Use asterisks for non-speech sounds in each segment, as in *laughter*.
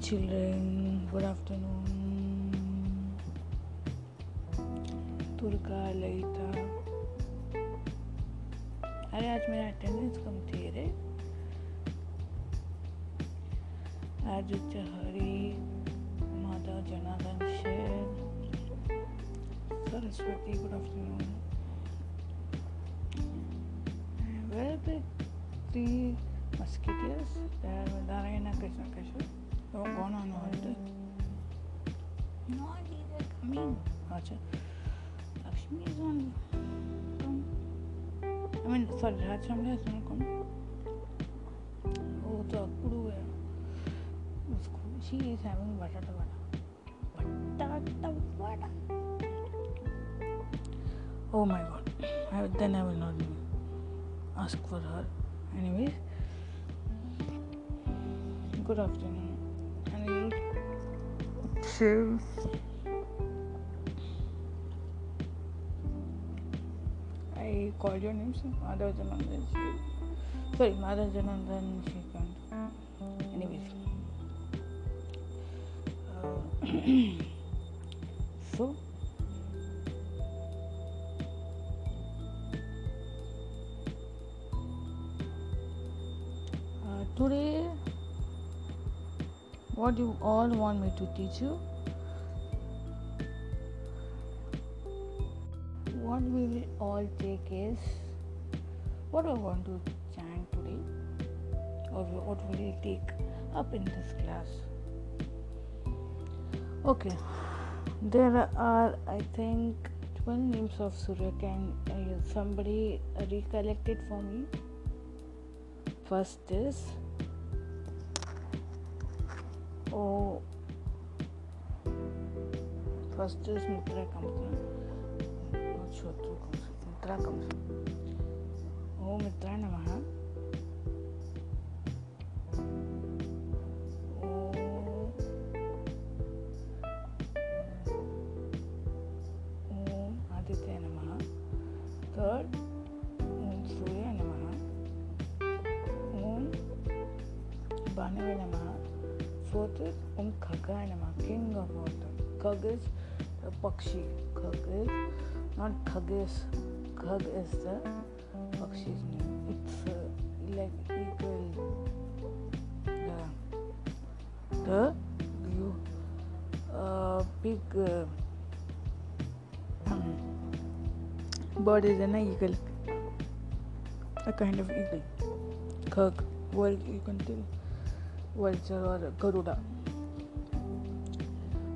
children, good afternoon. तुर्का Lalita अरे आज मेरा अटेंडेंस कम थी रे आदित्य हरी माधव जनार्दन शेर Saraswati good afternoon Where the musketeers? They are Narayana Krishna Keshwar. Were gone on holiday. No, they are coming. Acha. Lakshmi is on. I mean, sorry, Raj is not coming. Oh, the Akuru है. उसको she is having batata vada. Batata vada. Oh my god. I, then I will not ask for her. Anyways, good afternoon. Shiv. I called your name, sir. Madhav Janardan. Sorry, Madhav Janardan Shrikant. Anyways. Uh, so, uh, today, what do you all want me to teach you? What we will all take is what I want to chant today, or what will we take up in this class. Okay, there are, I think, 12 names of Surya. Can uh, somebody recollect it for me? First is oh, first is Mitra comes. Not Shotru comes. Mitra comes. Oh, Mitra Namaha. Oh, Om Aditya Namaha. Third, Om Surya Namaha. Om Khagaya Namaha, King of Water. Khag is the Pakshi. Khag is not Khag is. Khag is the Pakshi's name. It's uh, like eagle. Yeah. The you uh, big uh, bird is an eagle. A kind of eagle. Khag. Well, you can tell. vulture or Garuda.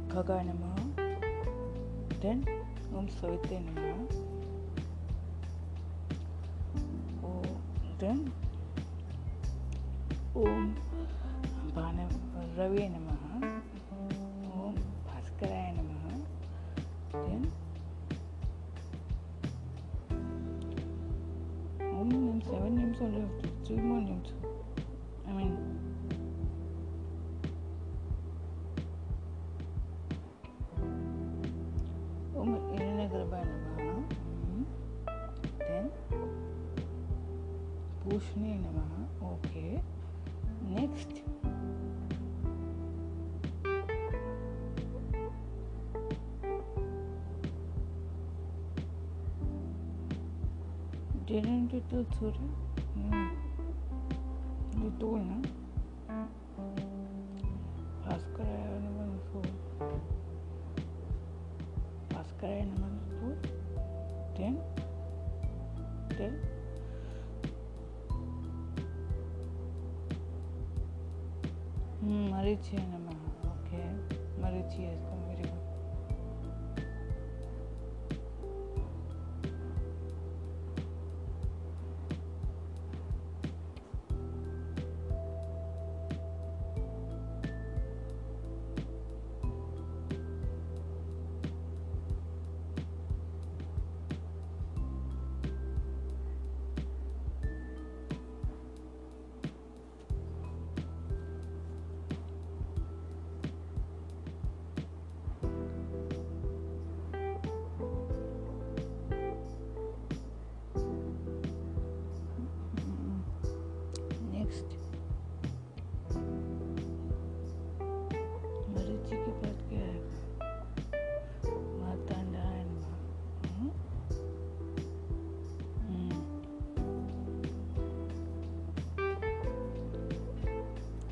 Khagaya Namaha. Then Om Savitri Namaha. Oh, then Didn't you tell Surya? No. You told, no?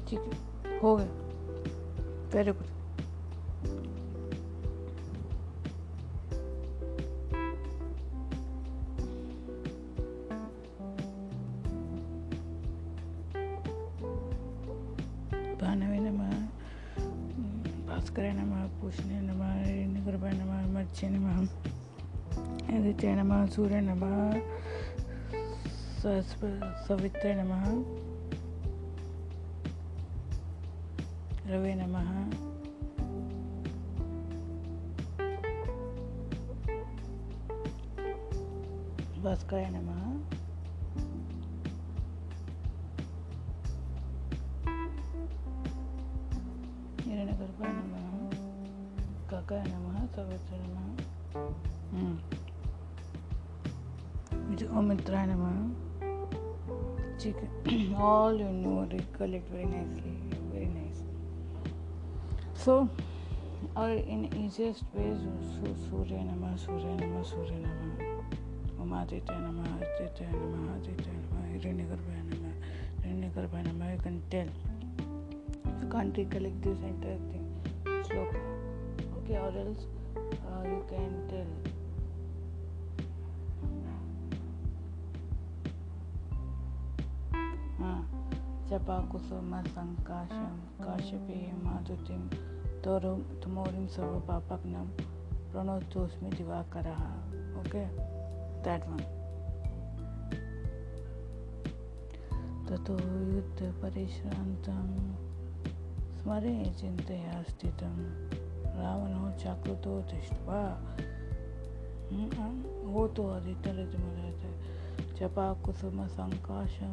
ठीक है। हो गया very good भानवे नमः भास्कराय नमः नमः सूर्य नमः सवित्रे नमः रवे नमः। भास्कर नम। हिरणगर्भाय नम। काकाय नमः सवित्र नमः। हम्म। ओमित्राय all you know recollect very nicely so or in easiest ways सूर्य नमः सूर्य नमः सूर्य नमः उमादित्य नमः आदित्य नमः आदित्य नमः हिरण्यगर्भाय नमः हिरण्यगर्भाय नमः you can tell you can't recollect this entire thing sloka okay or else uh, you can tell जपाकुसुमसङ्काशं काश्यपेयमादुतिं तोरु तुमोरिं सर्वपापग्नं प्रणोतोऽस्मि दिवाकरः ओके that one. ततो युद्धपरिश्रान्तं स्मरे चिन्तया स्थितं रावणो चाकृतो दृष्ट्वा वो तो अधिकतर जपाकुसुमसङ्काशं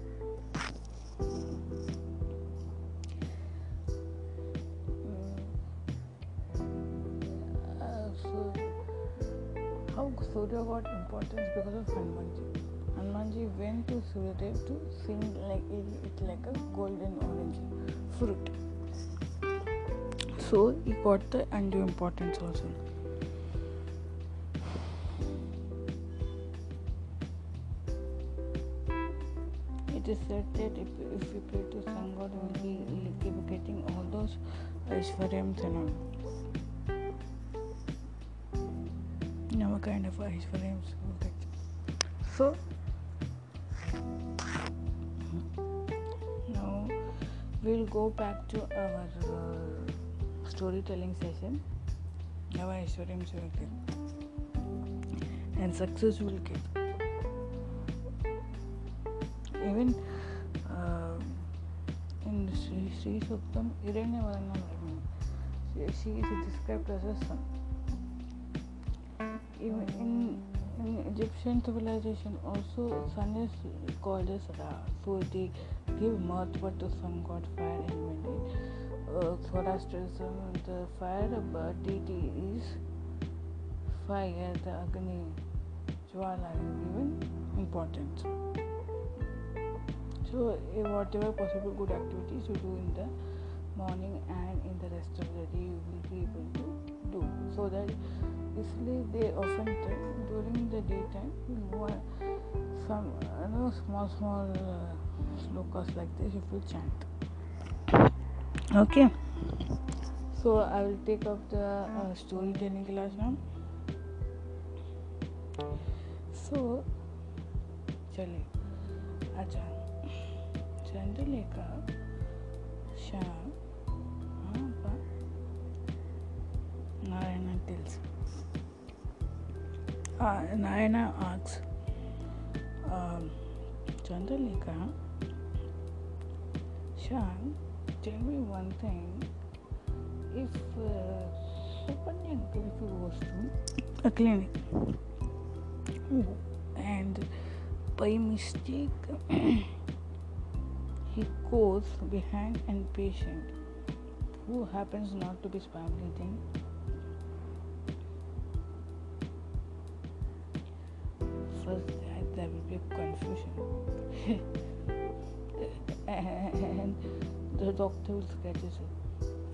Surya got importance because of Hanumanji. Hanumanji went to Suryadev to sing like it like a golden orange fruit. So he got the undue importance also. It is said that if, if you pray to sun god, you will be getting all those Aishwaryams and all. Kind of eyes for. So now we'll go back to our uh, storytelling session. Will get and success will get. Even uh, in Sri, Suktam, Hiranyavarana, she is described as a son even in, in Egyptian civilization also sun is called as Ra. So they give Mahatma to sun god fire element. Uh, Zoroastrianism, the fire deity is fire, the Agni, Jwala is given importance. So uh, whatever possible good activities you do in the morning and in the rest of the day you will be able to do so that इसलिए they often tell during the daytime some you know small small uh, slokas like this if you chant okay so I will take up the uh, storytelling class now so चलिए अच्छा चंद्रलेखा श्याम हाँ Narayan tells uh, asks, um, Chandalika, Shan, tell me one thing. If uh, uncle goes to a clinic and by mistake *clears throat* he goes behind an patient who happens not to be family first there will be confusion. *laughs* And the doctor will scratch his head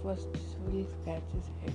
first will scratch his head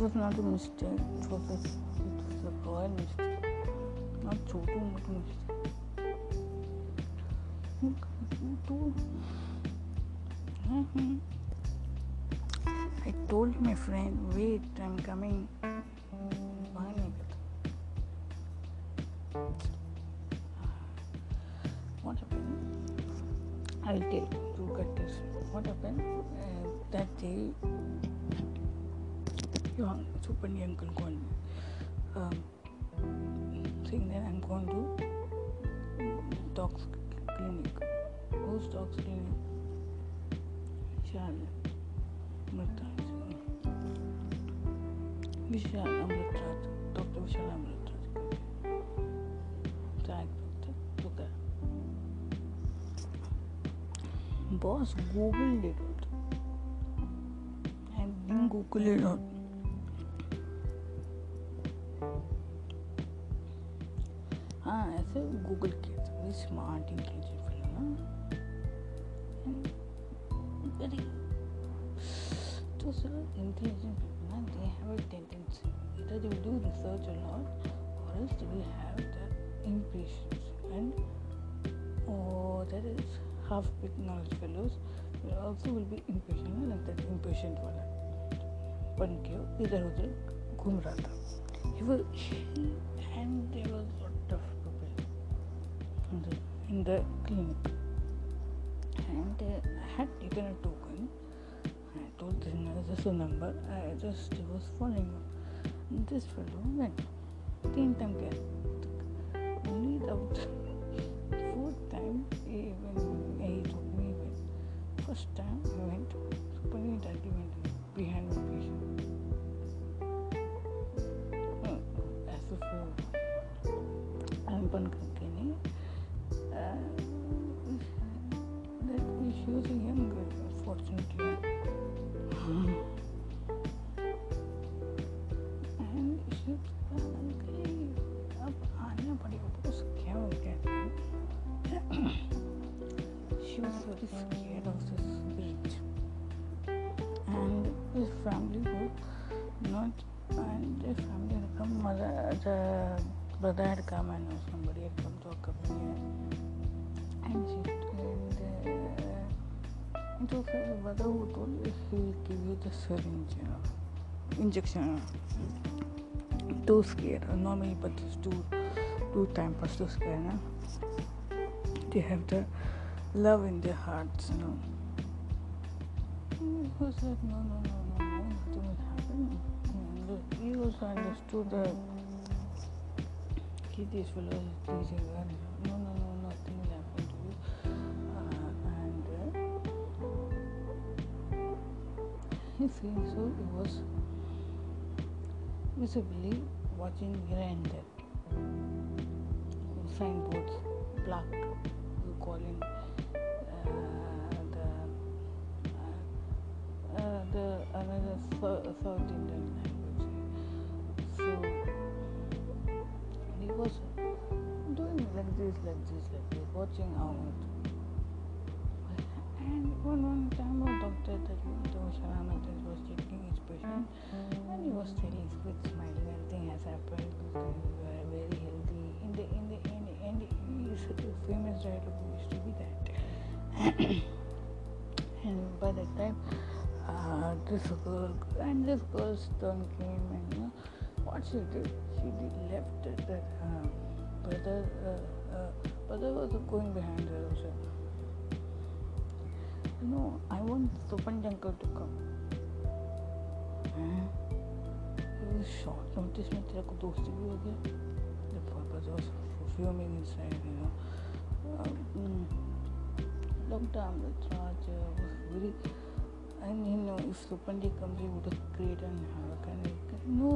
was not a mistake. It was a, it was a royal mistake. Not Chhotu Motu mistake. तो I told my friend, wait, I'm coming. बाहर नहीं करता. What happened? I'll tell you to cut this. What happened? Uh, that day, your Supandi uncle called me, um, saying that I'm going to dogs clinic. Who's dogs clinic? Vishal Amritraj. Vishal Amritraj. Dr. Vishal Amritraj. Tag doctor. Look at. Boss googled it. I didn't google it Google kids ಅಂದರೆ smart intelligent film very those intelligent people, they have a either they do research a lot or else they will have the impatience. And oh that is half big knowledge fellows. Also will be impatient and that impatient one one cave either of them gum he was and there was in the clinic. And uh, I had taken a token. I told this nurse the number. I just was following up. And this fellow went. Teen time kya? Only about fourth time he even he told me went. First time I went. Supernatural directly went behind the patient. As if uh, I'm the brother had come and somebody had come to accompany her and she and uh, it was her brother who told her he will give you the syringe know, injection. Too scared. Normally but it's too too time pass too scared no? they have the love in their hearts you know. He was no no no no no nothing will happen. He also understood that he this fellow is no no no nothing will happen to you uh, and uh, he feels so he was visibly watching here and there signboards plaque you calling. Uh, the uh, uh, the another Sou- South Indian was doing like this, like this, like this, watching out. And one one time a doctor that was checking his patient and he was telling with smiling everything has happened, you are very healthy. In the in the in the, the his famous dialogue used to be that. *coughs* And by that time, uh, this girl and this girl's turn came, and know, what she did, she left it that uh, brother, uh, uh, brother was going behind her also. Know, I want Sopan's uncle to come. Huh? It was short notice में तेरा को दोस्ती भी हो गया. The papa was fuming inside, you know. Um, Dr. Amritraj uh, was and you know if Supandi comes he would have created an havoc and like, no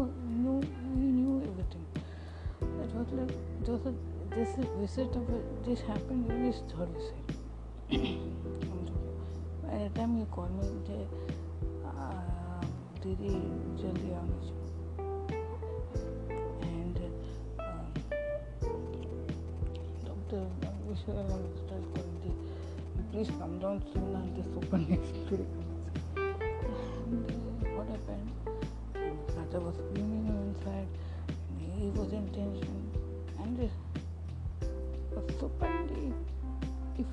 no he knew everything. It was like there was a, this visit of a, this happened in his third visit. By the time he called me they uh, didi jaldi aane chahte please come down soon and this open next there was meaning inside, he was intention, and it was super deep. If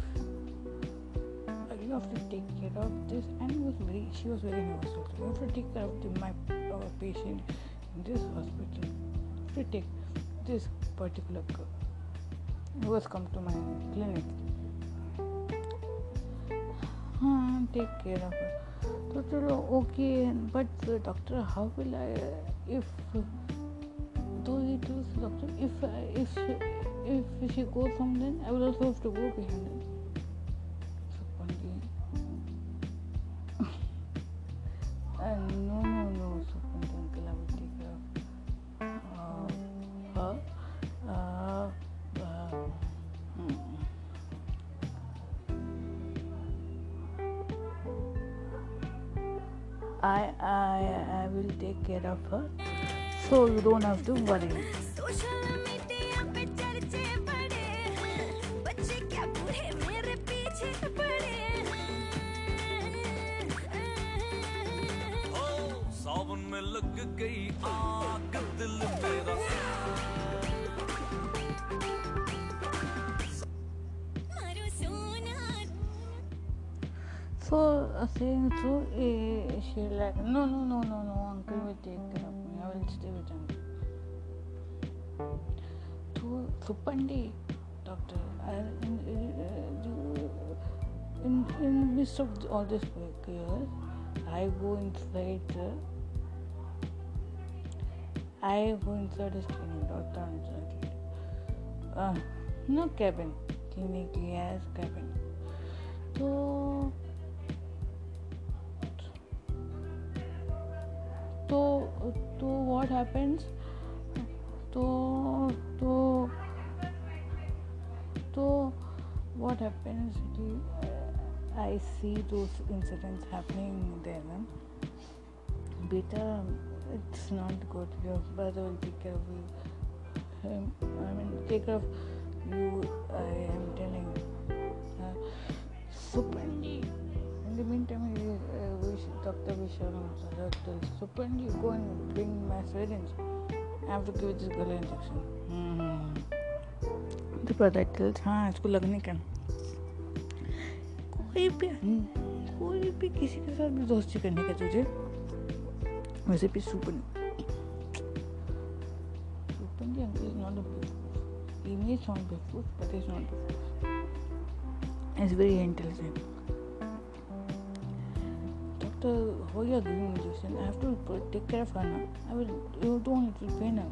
I have to take care of this, and was very, she was very nervous. Also. I have to take care of the, my our patient in this hospital. to take this particular girl who has come to my clinic. And take care of her तो चलो okay but doctor how will I if though he to doctor if if if she goes something I will also have to go behind मेरे पीछे पड़े ओ सावन में लग गई आग दिल मेरा मारो सोना So uh, saying so, uh, she like no no no no no uncle will take care of me. I will stay with uncle. Doctor, I, in, in midst of all this work here, I go inside. The, I go inside his clinic, doctor. Uh, no cabin, clinic yes cabin. So तो तो what happens तो तो तो what happens uh, I see those incidents happening there then beta it's not good your brother will take care of you him I mean take care of you I am telling you uh, Supandi in the meantime, he, uh, wish, Dr. Vishal tells Supandi, go and bring my syringe. I have to give this girl an injection. Hmm. The brother tells, हाँ इसको लगने का कोई भी कोई भी किसी के साथ भी दोस्ती करने का तुझे वैसे भी Supan Supan ji uncle is not a he may sound before but he's not before he's very intelligent Doctor, why oh you are? I have to take care of her now. I will. You don't. It will pain her.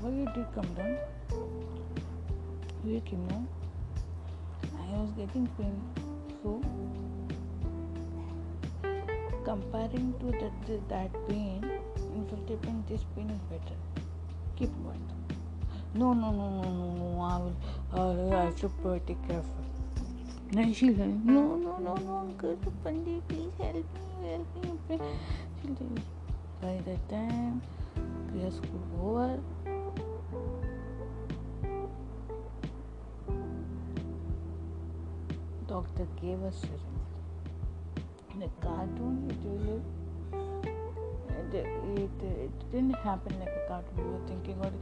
Why you did come down? You came down. I was getting pain. So comparing to that that pain, inflicted pain, this pain is better. Keep quiet. No, no, no, no, no, no. I will. Uh, I have to uh, take care of her. Then she'll say, No, no, no, no, Uncle Pandit, please help me, help me. please." She'll tell you. By the time prayer school over, doctor gave us a cartoon, it will it, it, it didn't happen like cartoon. We were thinking about,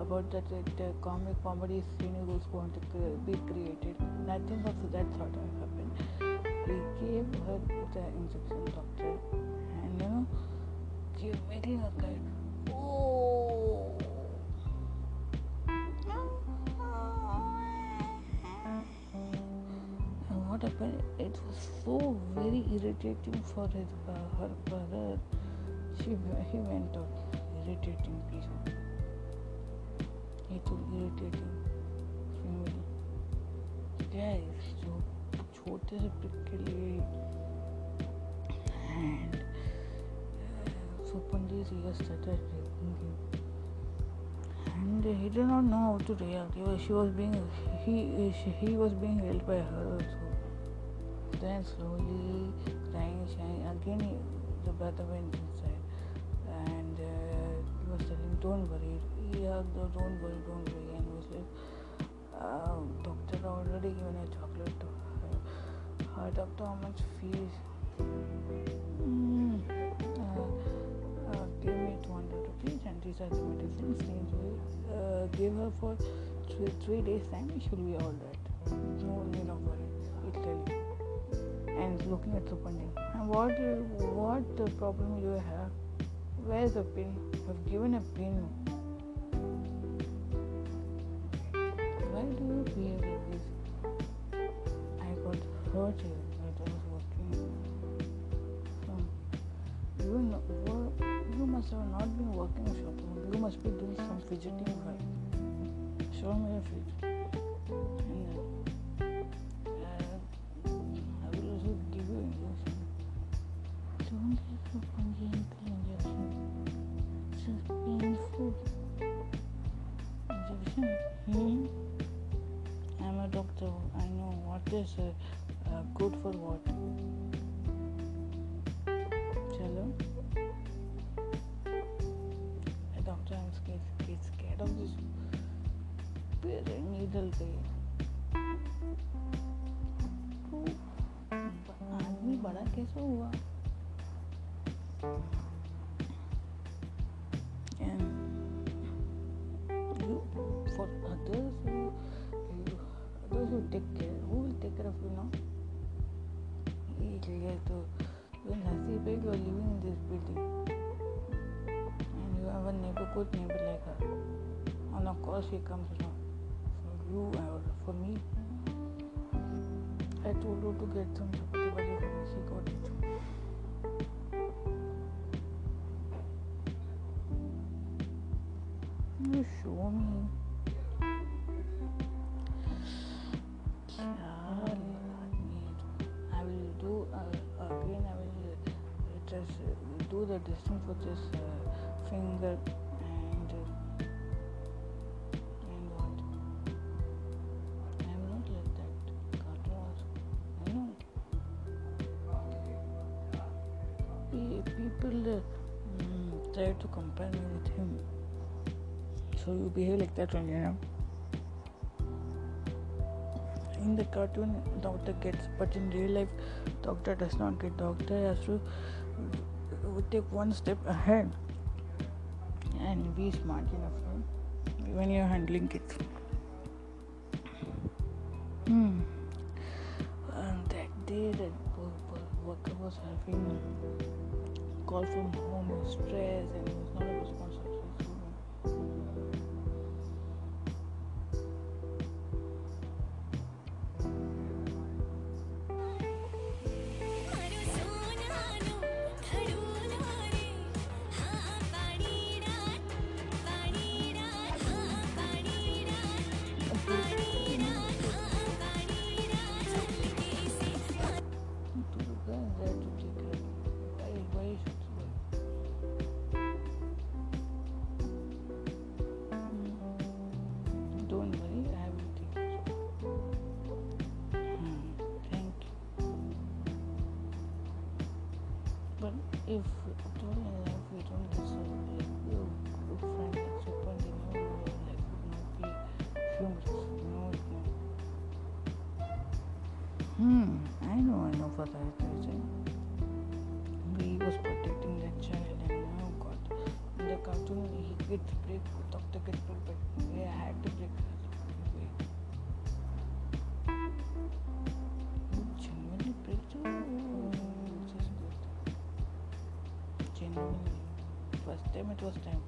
about that uh, comic comedy scene was going to be created. Nothing of that sort happened. We gave her the injection, doctor, and you know, she was making a kind. Oh. *laughs* And what happened? It was so very irritating for his, uh, her brother. She he went out irritating people. He took irritating family. Guys, जो छोटे से pick के लिए and uh, so Pandit he has started raping him. And he did not know how to react. He was, she was being he she, he was being held by her also. Then slowly crying, crying. Again, he, the brother went "Don't worry." Hugged "Don't worry, don't worry," and was like, uh, "Doctor already given a chocolate to her. Her doctor, how much fees?" Mm, uh, uh, give me 200 rupees and these are the medicines things will uh, give her for three, three days time she'll be all right no need of worry he'll tell you and looking at Supandi and what what problem you have where's the pin you've given a pin why do you behave like this I got hurt here that I was working Hmm. you know, you must have not been working shopping. You must be doing some fidgeting right. Show me your feet. know what is uh, uh, good for what. Hello? Hey, doctor, I'm scared, scared, scared of this big needle thing. तो आदमी बड़ा कैसे हुआ And you, for others who, you, others who take care, who will take care of you now? इसलिए तो your नसीब है you are living in this building and you have a neighbor good neighbor like her and of course she comes now for you or for me I told her to get some chapati bhaji for me she got it This uh, finger and uh, and what? I am not like that. Cartoon I know. People uh, mm, try to compare me with him. So you behave like that only, you know. in the cartoon doctor gets but in real life doctor does not get doctor has to take one step ahead and be smart enough when you're handling kids. Hmm. and that day that wo- wo- worker was having call from home stress, and he was not responsible to break. Genuinely break which is good. Genuinely. First time it was pass.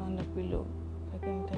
On the pillow. Second time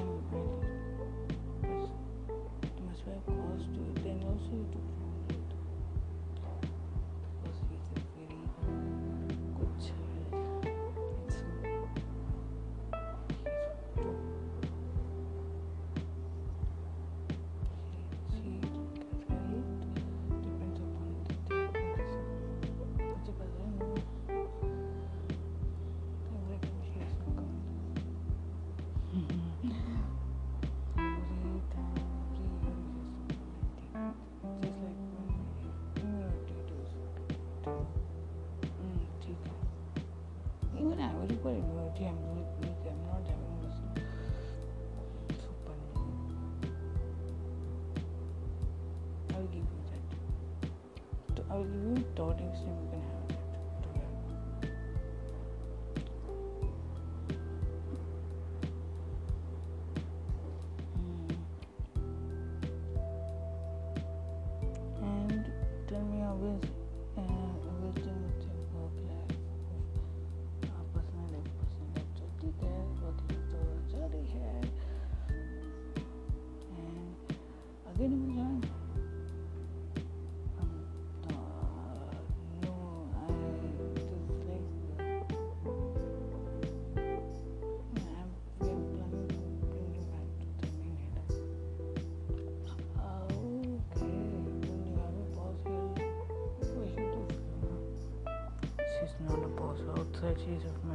outside,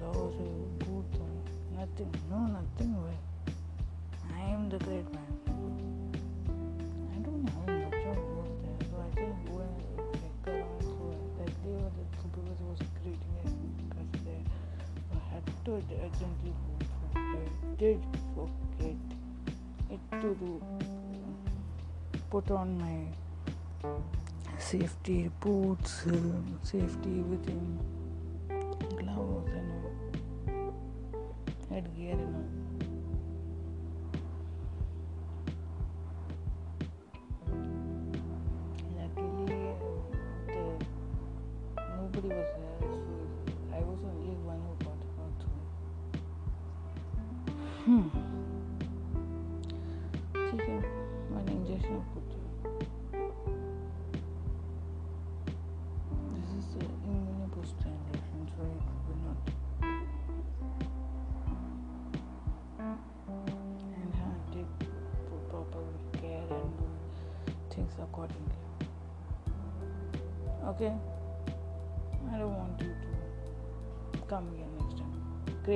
the nothing? No, nothing. I am the great man. I don't work there, so I just go when the supervisor was greeting us because I had to urgently did forget it to do. Put on my safety boots, uh, safety everything,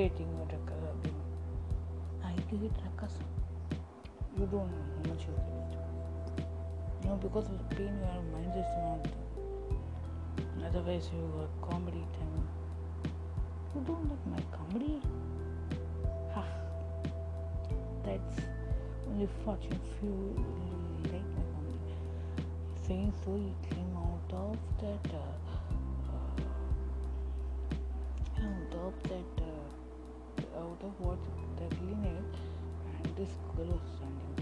Creating a ruckus again. I create ruckus. You don't know how much you create. No, because of the pain, your mind is not. Otherwise, you are comedy time. You don't like my comedy? Ha! That's only fortune few like my comedy. Saying so, he came out of that. Uh, What the clinic, and this girl was standing.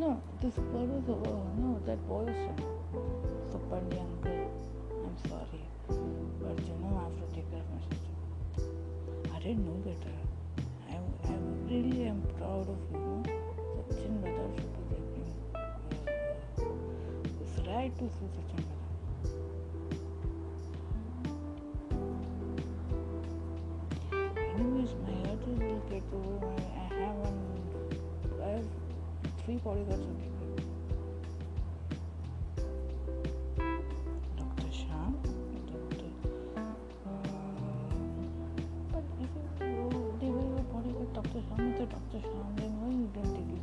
No, this girl was. Uh, no, that boy was standing. So, Pandey uncle, I'm sorry, but you know, I have to take care of my sister. I didn't know better. I, I really am proud of you. No? Sachin brother should be taking. It's right to see Dr. Sham is a Dr. Sham, then why you didn't take it?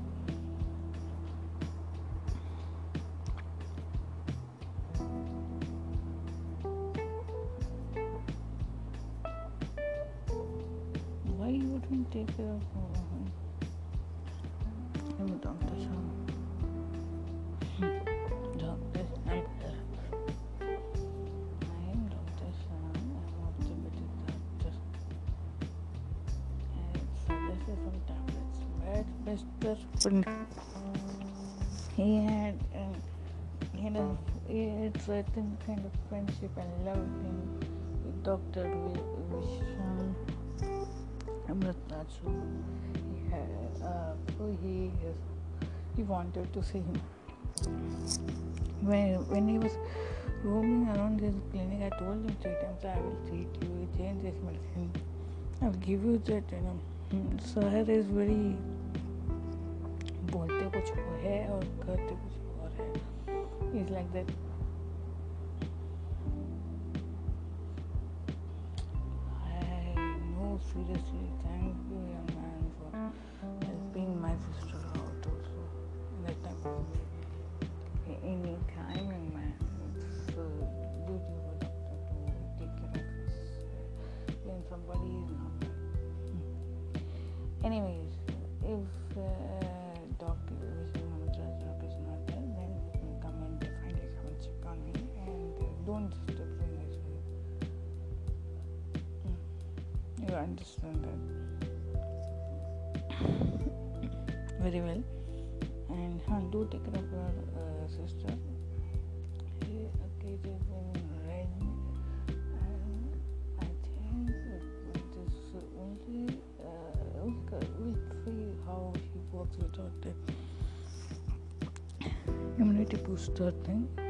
Why you wouldn't take care of husband. He had, um, you know, it's a certain kind of friendship and love him with Dr. Vishwan Amritnachu. He had, uh, he, he wanted to see him. When, when he was roaming around his clinic, I told him three times, I will treat you, change this medicine. I'll give you that, you know. Mm, Sahar is very है और करते कुछ और है is like that very well. And huh, do take care of your uh, sister. She occasionally been red, and I think it is only uh, we'll see how she works without the immunity booster thing.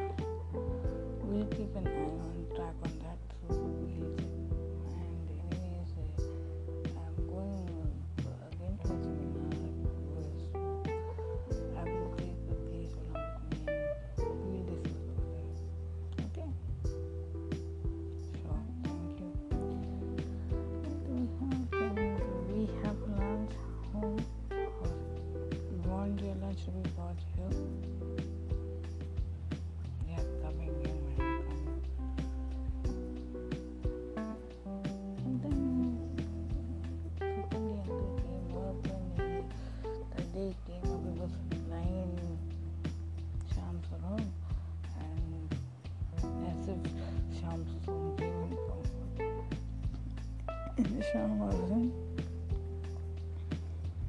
And Sham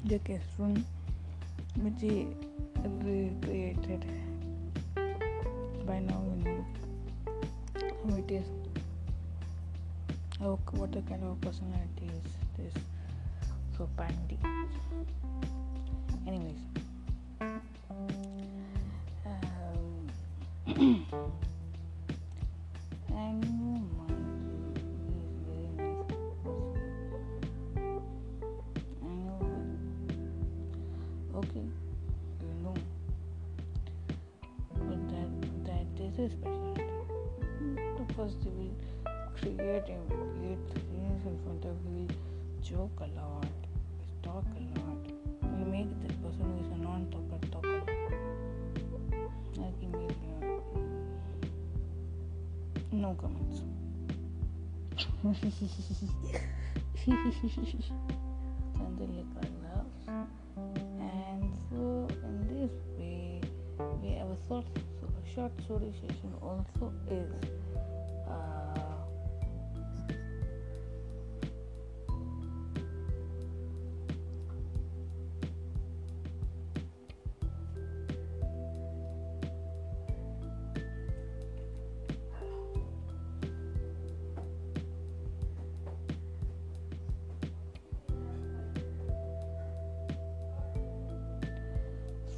the guest which he re- created. By now you know how it is. How, what kind of personality is this so pandy. Comments. Chandralekha laughs. And so in this way we have a short, short story session also is uh,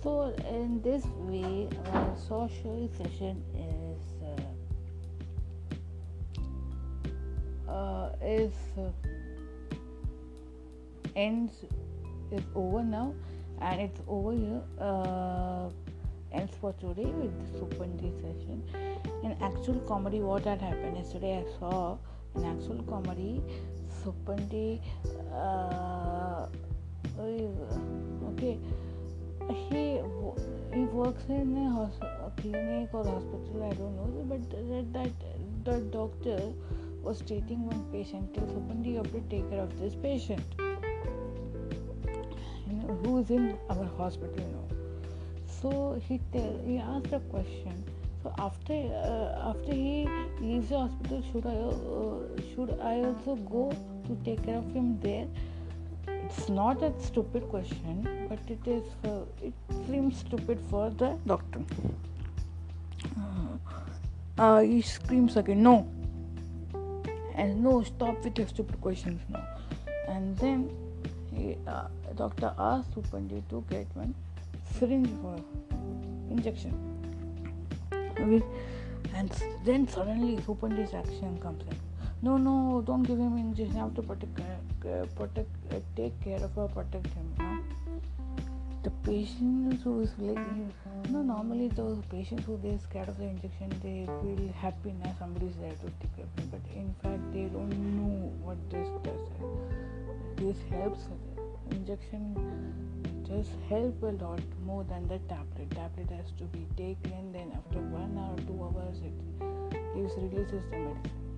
So in this way, our social session is uh, uh, is uh, ends is over now, and it's over here. Uh, ends for today with the Super session. In actual comedy, what had happened yesterday, I saw in actual comedy, Supandi uh, uh, okay he works in a, hos- a clinic or hospital i don't know but that that the doctor was treating one patient till you have to take care of this patient. You know who is in our hospital know so he tell he asked a question. So after uh, after he leaves the hospital should i uh, should i also go to take care of him there it's not a stupid question but it is for, it seems stupid for the doctor. Uh, he screams again no! And no stop with your stupid questions now. And then he, uh, doctor asked Supandi to get one syringe for injection. And then suddenly Supandi's action comes in no no don't give him injection. You have to protect, uh, protect uh, take care of or protect him know? the patient who is like normally those patients who they're scared of the injection they feel happy now somebody is there to take care of them. But in fact they don't know what this does this helps. Injection just help a lot more than the tablet. Tablet has to be taken then after one hour two hours it gives releases the medicine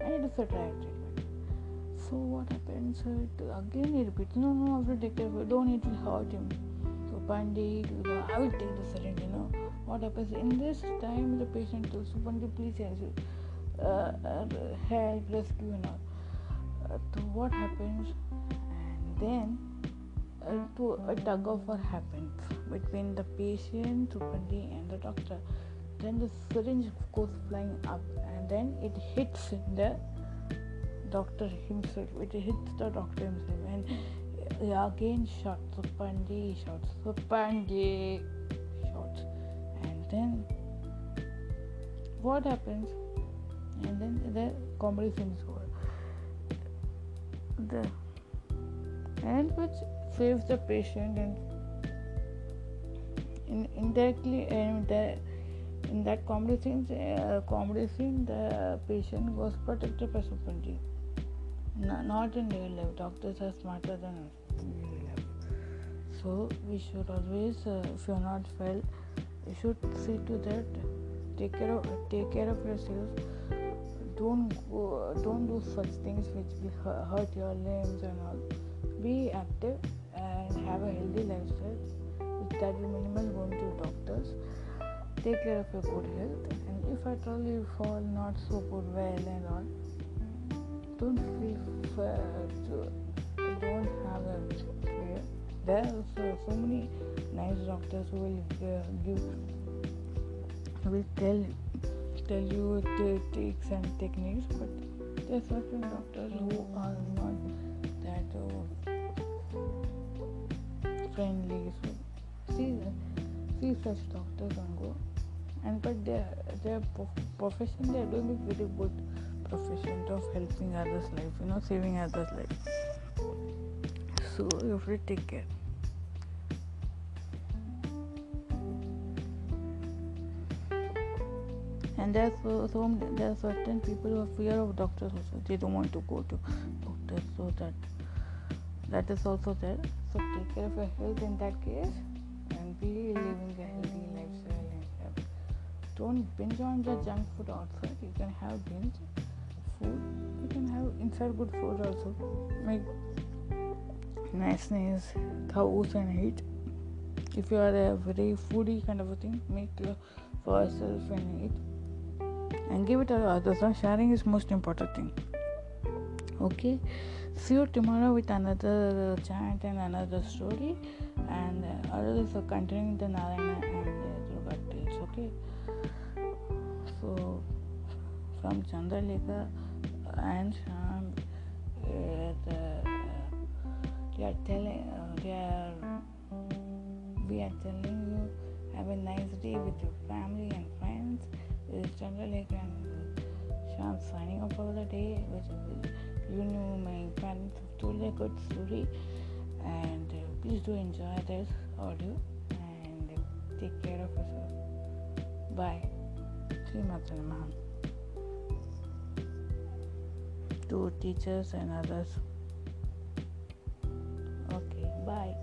and it is a trial treatment so what happens? Uh, it, again he repeats, no, no, I to take care of. Don't it will hurt him. Supandi, I will take the syringe. You know what happens in this time? The patient tells Supandi, please help, uh, uh, help, rescue, and all. Uh, so what happens? And then uh, to a tug of war happens between the patient, Supandi, and the doctor. Then the syringe goes flying up, and then it hits the doctor himself. It hits the doctor himself, and again shot Supandi shots Supandi shots, and then what happens? And then the comedy scene is over. The and which saves the patient and in, indirectly and the in that comedy scene, uh, comedy scene, the patient was protected by Supandi. No, not in real life. Doctors are smarter than us in real life. So we should always, uh, if you're not well, you should see to that. Take care of take care of yourself. Don't go, don't do such things which will hurt your limbs and all. Be active and have a healthy lifestyle. That will minimal going to doctors. Take care of your good health. And if at all you fall not so good well and all, don't feel to, don't have a fear. There are so, so many nice doctors who will uh, give will tell tell you the tricks and techniques, but there are certain doctors who are not that uh, friendly. So see see such doctors and go. And but their their prof- profession they are doing very good profession of helping others' life, you know, saving others' life. So you have to take care. And there's so, there are certain people who have fear of doctors also. They don't want to go to doctors, so that that is also there. So take care of your health in that case, and be living a healthy have don't binge on the junk food outside. You can have binge food. You can have inside good food also. Make nice nice cows and eat. If you are a very foodie kind of a thing, make for yourself and eat. And give it to others. Sharing is most important thing. Okay. See you tomorrow with another chant and another story. And uh, others are continuing the Narayana and uh, Durga tales. Okay. From Chandralekha and Sham, uh, the, they are telling, uh, they are, we are telling you, have a nice day with your family and friends. This is Chandralekha and Sham signing off for the day, which you know, my parents have told a good story. And uh, please do enjoy this audio and uh, take care of yourself. Bye. Sri Matra to teachers and others. Okay, bye.